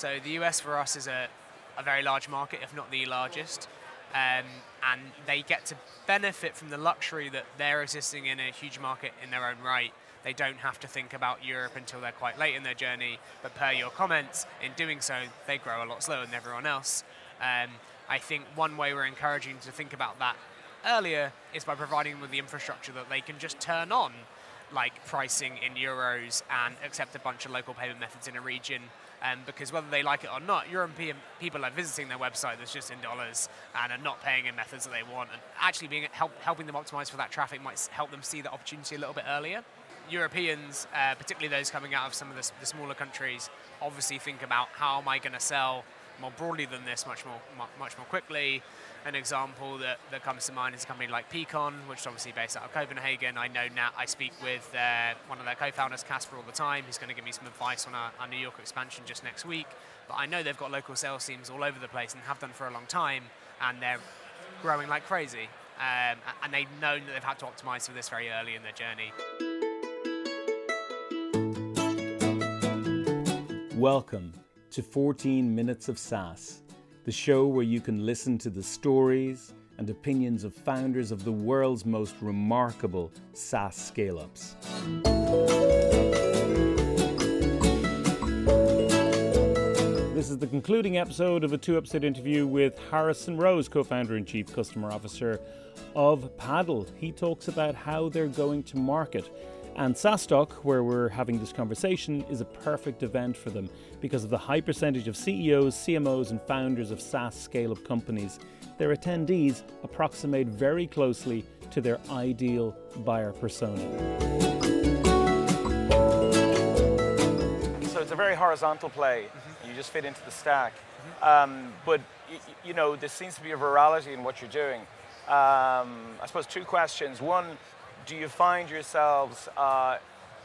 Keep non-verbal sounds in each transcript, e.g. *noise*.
So the US for us is a, a very large market, if not the largest. Um, and they get to benefit from the luxury that they're existing in a huge market in their own right. They don't have to think about Europe until they're quite late in their journey, but per your comments, in doing so, they grow a lot slower than everyone else. Um, I think one way we're encouraging to think about that earlier is by providing them with the infrastructure that they can just turn on, like pricing in euros and accept a bunch of local payment methods in a region. Um, because whether they like it or not, European people are visiting their website that's just in dollars and are not paying in methods that they want. And actually, being help, helping them optimize for that traffic might help them see the opportunity a little bit earlier. Europeans, uh, particularly those coming out of some of the, the smaller countries, obviously think about how am I going to sell more broadly than this, much more much more quickly. An example that, that comes to mind is a company like Peakon, which is obviously based out of Copenhagen. I know now I speak with uh, one of their co-founders, Kasper, all the time. He's going to give me some advice on our, our New York expansion just next week. But I know they've got local sales teams all over the place and have done for a long time, and they're growing like crazy. Um, and they've known that they've had to optimize for this very early in their journey. Welcome to 40 Minutes of SaaS, the show where you can listen to the stories and opinions of founders of the world's most remarkable SaaS scale ups. This is the concluding episode of a two episode interview with Harrison Rose, co founder and chief customer officer of Paddle. He talks about how they're going to market and SaaStock, where we're having this conversation, is a perfect event for them because of the high percentage of CEOs, CMOs, and founders of SaaS scale up companies. Their attendees approximate very closely to their ideal buyer persona. So it's a very horizontal play. Mm-hmm. You just fit into the stack. Mm-hmm. Um, but y- you know, there seems to be a virality in what you're doing. Um, I suppose two questions. One, do you find yourselves uh,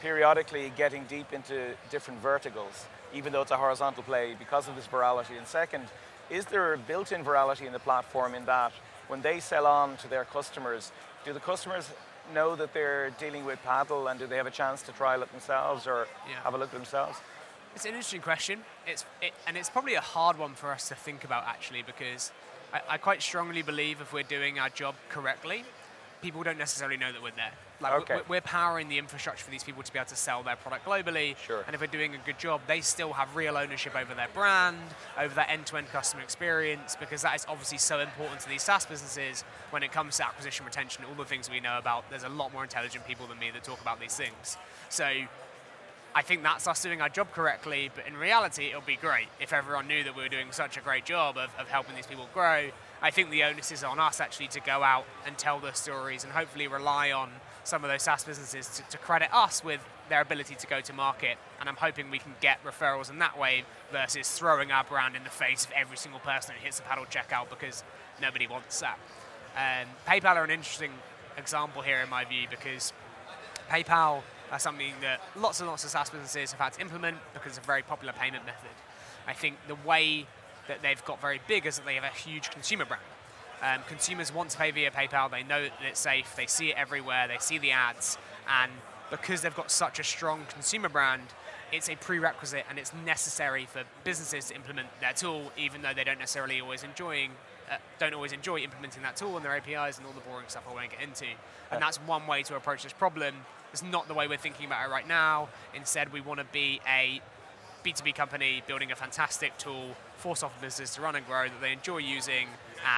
periodically getting deep into different verticals, even though it's a horizontal play, because of this virality? And second, is there a built-in virality in the platform in that when they sell on to their customers, do the customers know that they're dealing with Paddle and do they have a chance to trial it themselves or yeah. have a look at themselves? It's an interesting question. It's it, and it's probably a hard one for us to think about actually because I, I quite strongly believe if we're doing our job correctly, people don't necessarily know that we're there. Like okay. we're, we're, powering the infrastructure for these people to be able to sell their product globally. Sure. And if we're doing a good job, they still have real ownership over their brand, over their end-to-end customer experience, because that is obviously so important to these SaaS businesses when it comes to acquisition, retention, all the things we know about. There's a lot more intelligent people than me that talk about these things. So I think that's us doing our job correctly, but in reality, it would be great if everyone knew that we were doing such a great job of, of helping these people grow I think the onus is on us actually to go out and tell those stories and hopefully rely on some of those SaaS businesses to, to, credit us with their ability to go to market. And I'm hoping we can get referrals in that way versus throwing our brand in the face of every single person who hits the paddle checkout because nobody wants that. And PayPal are an interesting example here in my view because PayPal are something that lots and lots of SaaS businesses have had to implement because it's a very popular payment method. I think the way that they've got very big is that they have a huge consumer brand. Um, consumers want to pay via PayPal. They know that it's safe. They see it everywhere. They see the ads, and because they've got such a strong consumer brand, it's a prerequisite and it's necessary for businesses to implement their tool, even though they don't necessarily always enjoying uh, don't always enjoy implementing that tool and their APIs and all the boring stuff I won't get into. And that's one way to approach this problem. It's not the way we're thinking about it right now. Instead, we want to be a B2B company building a fantastic tool for software businesses to run and grow that they enjoy using,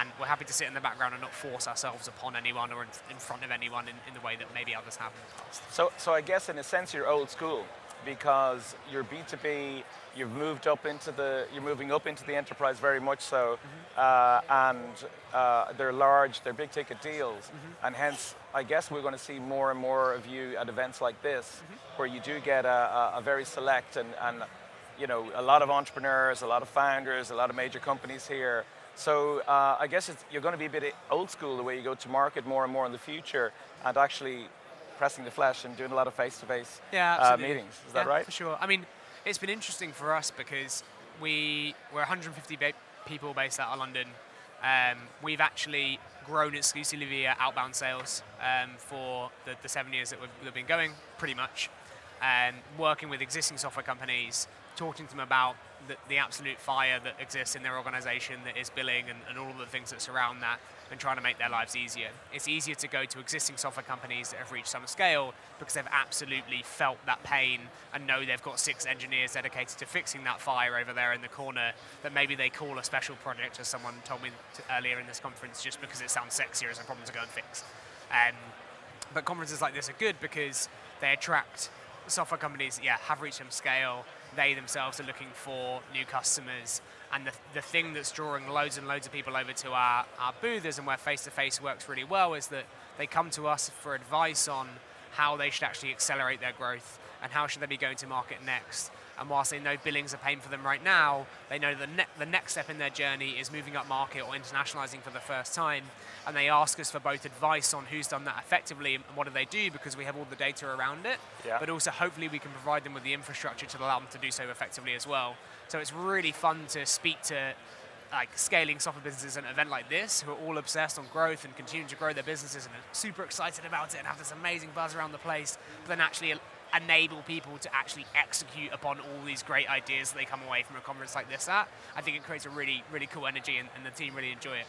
and we're happy to sit in the background and not force ourselves upon anyone or in, in front of anyone in, in, the way that maybe others have in the past. So, so I guess in a sense you're old school because you're B2B, you've moved up into the, you're moving up into the enterprise very much so, mm-hmm. uh, and uh, they're large, they're big ticket deals, mm-hmm. and hence I guess we're going to see more and more of you at events like this, mm-hmm. where you do get a, a, a very select and, and you know, a lot of entrepreneurs, a lot of founders, a lot of major companies here. So uh, I guess you're going to be a bit old school the way you go to market more and more in the future, and actually pressing the flesh and doing a lot of face-to-face yeah, uh, meetings. Is yeah, that right? For sure. I mean, it's been interesting for us because we we're 150 ba- people based out of London. Um, we've actually grown exclusively via outbound sales um, for the, the, seven years that we've, we've been going, pretty much, and um, working with existing software companies talking to them about the, the absolute fire that exists in their organization that is billing and, and all of the things that surround that and trying to make their lives easier. It's easier to go to existing software companies that have reached some scale because they've absolutely felt that pain and know they've got six engineers dedicated to fixing that fire over there in the corner that maybe they call a special project, as someone told me earlier in this conference, just because it sounds sexier as a problem to go and fix. Um, but conferences like this are good because they attract software companies that yeah, have reached some scale. They themselves are looking for new customers. And the, the thing that's drawing loads and loads of people over to our, our booths and where face to face works really well is that they come to us for advice on how they should actually accelerate their growth and how should they be going to market next. And whilst they know billings are paying for them right now, they know the, ne- the next step in their journey is moving up market or internationalizing for the first time. And they ask us for both advice on who's done that effectively and what do they do because we have all the data around it. Yeah. But also, hopefully, we can provide them with the infrastructure to allow them to do so effectively as well. So it's really fun to speak to like scaling software businesses at an event like this who are all obsessed on growth and continuing to grow their businesses and are super excited about it and have this amazing buzz around the place, but then actually enable people to actually execute upon all these great ideas that they come away from a conference like this at. I think it creates a really, really cool energy and, and the team really enjoy it.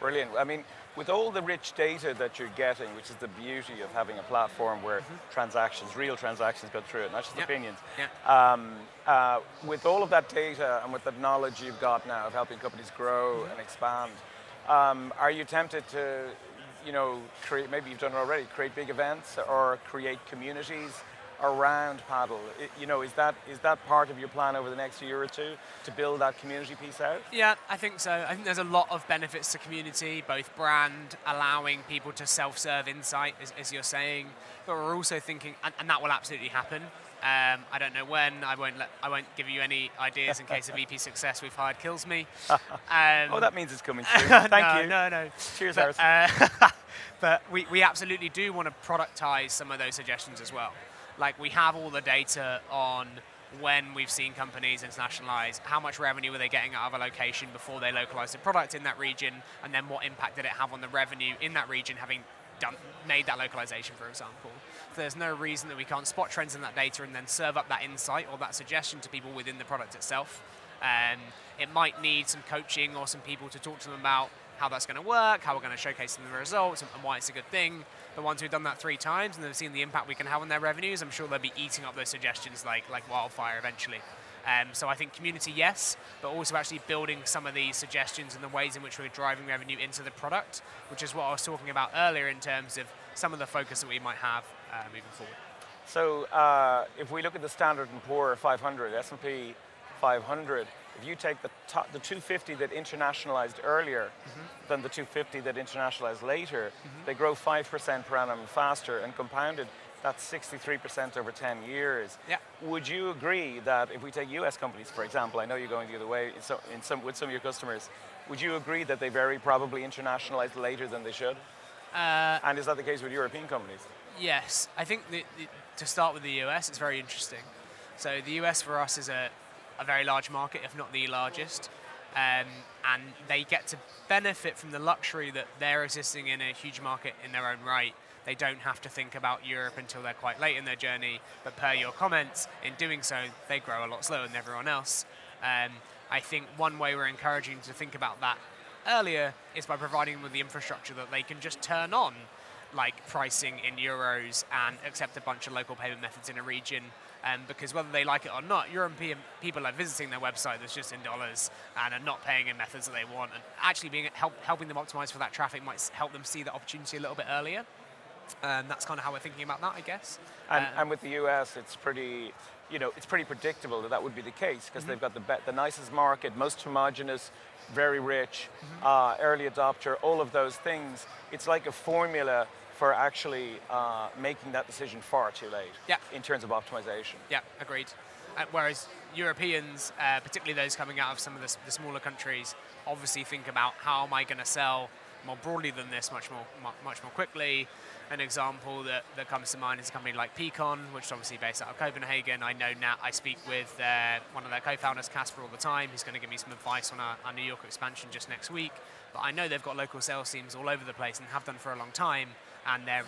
Brilliant. I mean, with all the rich data that you're getting, which is the beauty of having a platform where mm-hmm. transactions, real transactions go through it, not just yep. opinions. Yep. Um, uh, with all of that data and with the knowledge you've got now of helping companies grow mm-hmm. and expand, um, are you tempted to, you know, create, maybe you've done it already, create big events or create communities around paddle. It, you know, is that is that part of your plan over the next year or two to build that community piece out? Yeah, I think so. I think there's a lot of benefits to community, both brand, allowing people to self-serve insight, as, as you're saying, but we're also thinking, and, and that will absolutely happen. Um, I don't know when. I won't. Let, I won't give you any ideas in case a VP success we've hired kills me. *laughs* Um, oh, that means it's coming *laughs* soon. Thank no, you. No, no. Cheers, but, Harrison. Uh, *laughs* but we, we absolutely do want to productize some of those suggestions as well. Like we have all the data on when we've seen companies internationalize, how much revenue were they getting out of a location before they localized the product in that region, and then what impact did it have on the revenue in that region having done, made that localization, for example. There's no reason that we can't spot trends in that data and then serve up that insight or that suggestion to people within the product itself. Um, it might need some coaching or some people to talk to them about how that's going to work, how we're going to showcase the results, and, and, why it's a good thing. The ones who've done that three times and they've seen the impact we can have on their revenues, I'm sure they'll be eating up those suggestions like like wildfire eventually. Um, so I think community, yes, but also actually building some of these suggestions and the ways in which we're driving revenue into the product, which is what I was talking about earlier in terms of some of the focus that we might have uh, moving forward. So uh, if we look at the Standard & Poor 500, S&P 500, if you take the, top, the 250 that internationalized earlier mm-hmm. than the 250 that internationalized later, mm-hmm. they grow 5% per annum faster and compounded. That's 63% over 10 years. Yeah. Would you agree that if we take US companies, for example, I know you're going the other way in some, in some, with some of your customers, would you agree that they very probably internationalized later than they should? Uh, and is that the case with European companies? Yes. I think the, the, to start with the US, it's very interesting. So the US for us is a, a very large market, if not the largest. Um, and they get to benefit from the luxury that they're existing in a huge market in their own right. They don't have to think about Europe until they're quite late in their journey, but per your comments, in doing so, they grow a lot slower than everyone else. Um, I think one way we're encouraging to think about that earlier is by providing them with the infrastructure that they can just turn on, like pricing in euros and accept a bunch of local payment methods in a region um, because whether they like it or not, European people are visiting their website that's just in dollars and are not paying in methods that they want, and actually being help, helping them optimize for that traffic might help them see the opportunity a little bit earlier. And that's kind of how we're thinking about that, I guess. And, um, and with the US, it's pretty, you know, it's pretty predictable that that would be the case because mm-hmm. they've got the be- the nicest market, most homogenous, very rich, mm-hmm. uh, early adopter, all of those things. It's like a formula for actually uh, making that decision far too late yeah. in terms of optimization. Yeah, agreed. Uh, whereas Europeans, uh, particularly those coming out of some of the, the, smaller countries, obviously think about how am I going to sell more broadly than this, much more, much more quickly. An example that, that comes to mind is a company like Peakon, which is obviously based out of Copenhagen. I know now I speak with uh, one of their co-founders, Kasper, all the time. He's going to give me some advice on our, our New York expansion just next week. But I know they've got local sales teams all over the place and have done for a long time and they're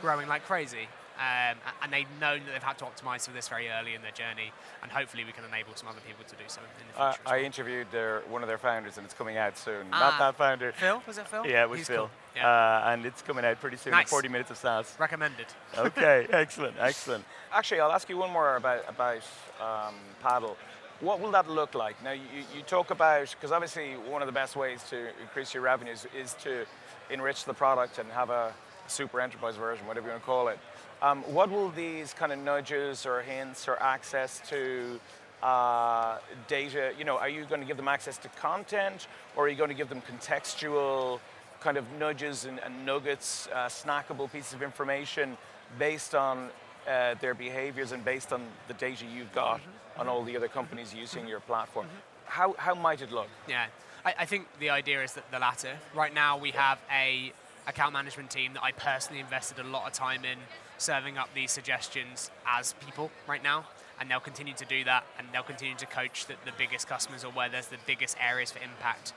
growing like crazy. Um, and they've known that they've had to optimize for this very early in their journey, and hopefully we can enable some other people to do so in the future. Uh, as I interviewed their, one of their founders, and it's coming out soon. Ah. Not that founder. Phil, was it Phil? Yeah, it was He's Phil. cool. Yeah. Uh, and it's coming out pretty soon. Nice. 40 minutes of SaaS. Recommended. okay, *laughs* excellent, excellent. Actually, I'll ask you one more about about um, paddle. What will that look like? Now, you, you talk about because obviously one of the best ways to increase your revenues is to enrich the product and have a super enterprise version, whatever you want to call it. Um, what will these kind of nudges or hints or access to uh, data? You know, are you going to give them access to content, or are you going to give them contextual? kind of nudges and, and nuggets, uh, snackable pieces of information based on uh, their behaviors and based on the data you've got on all the other companies using your platform. How, how might it look? Yeah, I, I think the idea is that the latter. Right now, we have a account management team that I personally invested a lot of time in serving up these suggestions as people right now, and they'll continue to do that, and they'll continue to coach the, the biggest customers or where there's the biggest areas for impact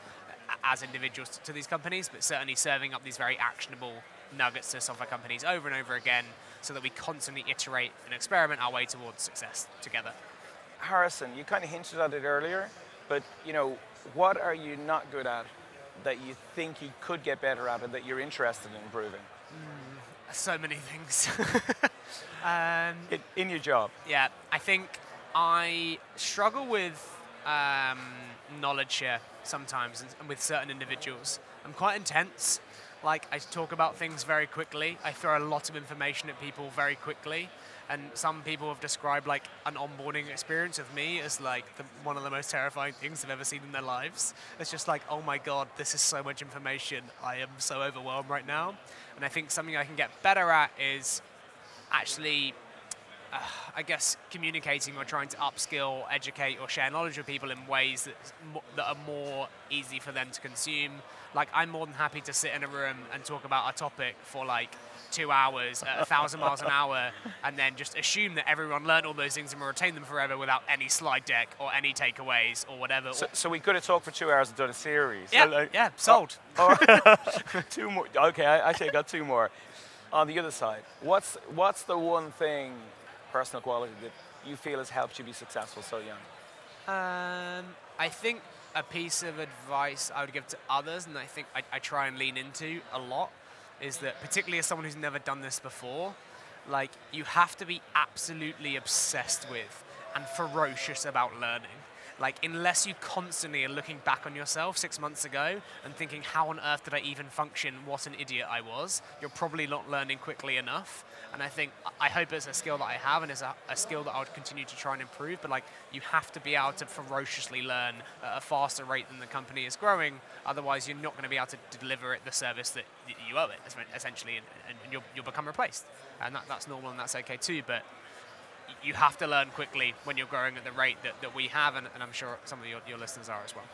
uh, as individuals to, to these companies, but certainly serving up these very actionable nuggets to software companies over and over again, so that we constantly iterate and experiment our way towards success together. Harrison, you kind of hinted at it earlier, but you know, what are you not good at that you think you could get better at and that you're interested in improving So many things. *laughs* um, in, in your job? Yeah, I think I struggle with um, knowledge share sometimes and with certain individuals. I'm quite intense. Like, I talk about things very quickly. I throw a lot of information at people very quickly. And some people have described like an onboarding experience of me as like the, one of the most terrifying things they've ever seen in their lives. It's just like, oh my god, this is so much information. I am so overwhelmed right now. And I think something I can get better at is actually uh, I guess communicating or trying to upskill, educate, or share knowledge with people in ways that, that are more easy for them to consume. Like, I'm more than happy to sit in a room and talk about a topic for like two hours at a thousand miles an hour and then just assume that everyone learned all those things and will retain them forever without any slide deck or any takeaways or whatever. So, so we could have talked for two hours and done a series. yeah, So, like- yeah, sold. *laughs* Or *laughs* two more. Okay, I actually got two more. On the other side, what's what's the one thing, personal quality that you feel has helped you be successful so young? Um, I think a piece of advice I would give to others, and I think I, I try and lean into a lot, is that particularly as someone who's never done this before, like you have to be absolutely obsessed with and ferocious about learning. Like unless you constantly are looking back on yourself six months ago and thinking, how on earth did I even function? What an idiot I was. You're probably not learning quickly enough. And I think I hope it's a skill that I have and it's a, a skill that I would continue to try and improve. But like you have to be able to ferociously learn at a faster rate than the company is growing. Otherwise, you're not going to be able to deliver it the service that you owe it essentially, and, and you'll, you'll become replaced. And that, that's normal and that's okay too. But you have to learn quickly when you're growing at the rate that, that we have, and, and I'm sure some of your, your listeners are as well.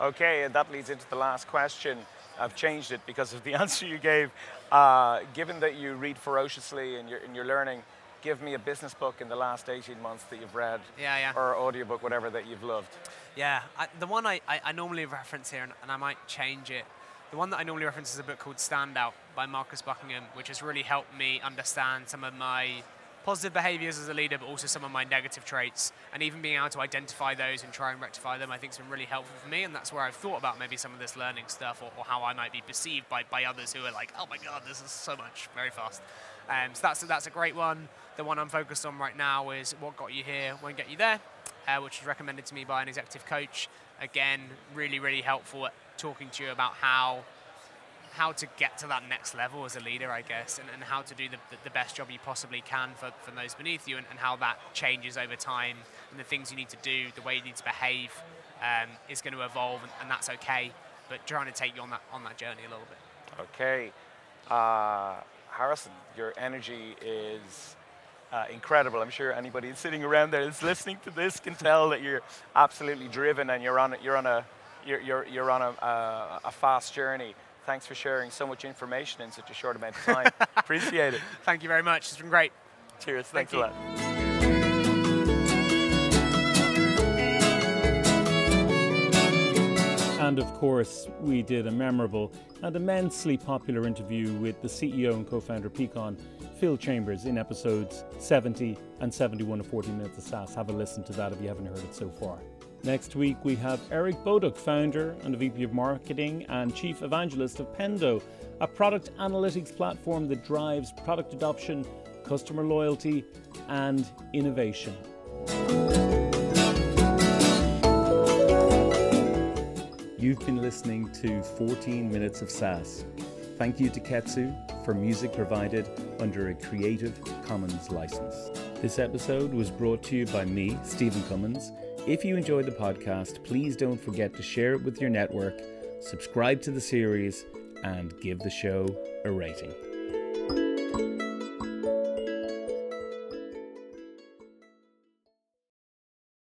Okay, and that leads into the last question. I've changed it because of the *laughs* answer you gave. Uh, given that you read ferociously and you're, and you're learning, give me a business book in the last 18 months that you've read, Yeah, yeah. or audiobook, whatever that you've loved. Yeah, I, the one I, I, I normally reference here, and, and I might change it. The one that I normally reference is a book called Stand Out by Marcus Buckingham, which has really helped me understand some of my positive behaviors as a leader, but also some of my negative traits, and even being able to identify those and try and rectify them, I think has been really helpful for me, and that's where I've thought about maybe some of this learning stuff or, or how I might be perceived by, by others who are like, oh my god, this is so much, very fast. Um, so that's, that's a great one. The one I'm focused on right now is What Got You Here Won't Get You There, uh, which was recommended to me by an executive coach. Again, really, really helpful at talking to you about how how to get to that next level as a leader, I guess, and, and how to do the, the best job you possibly can for, for those beneath you, and, and how that changes over time, and the things you need to do, the way you need to behave, um, is going to evolve, and, and that's okay. But trying to take you on that on that journey a little bit. Okay. Uh, Harrison, your energy is uh, incredible. I'm sure anybody sitting around there that's listening to this can tell that you're absolutely driven and you're on you're on a you're, you're, you're on a, a, a fast journey. Thanks for sharing so much information in such a short amount of time. *laughs* Appreciate it. Thank you very much. It's been great. Cheers. Thank Thanks you. a lot. And of course, we did a memorable and immensely popular interview with the CEO and co founder Peakon, Phil Chambers, in episodes 70 and 71 of 40 Minutes of SaaS. Have a listen to that if you haven't heard it so far. Next week, we have Eric Boduch, founder and VP of Marketing and Chief Evangelist of Pendo, a product analytics platform that drives product adoption, customer loyalty, and innovation. You've been listening to 40 Minutes of SaaS. Thank you to Ketsu for music provided under a Creative Commons license. This episode was brought to you by me, Stephen Cummins. If you enjoyed the podcast, please don't forget to share it with your network, subscribe to the series, and give the show a rating.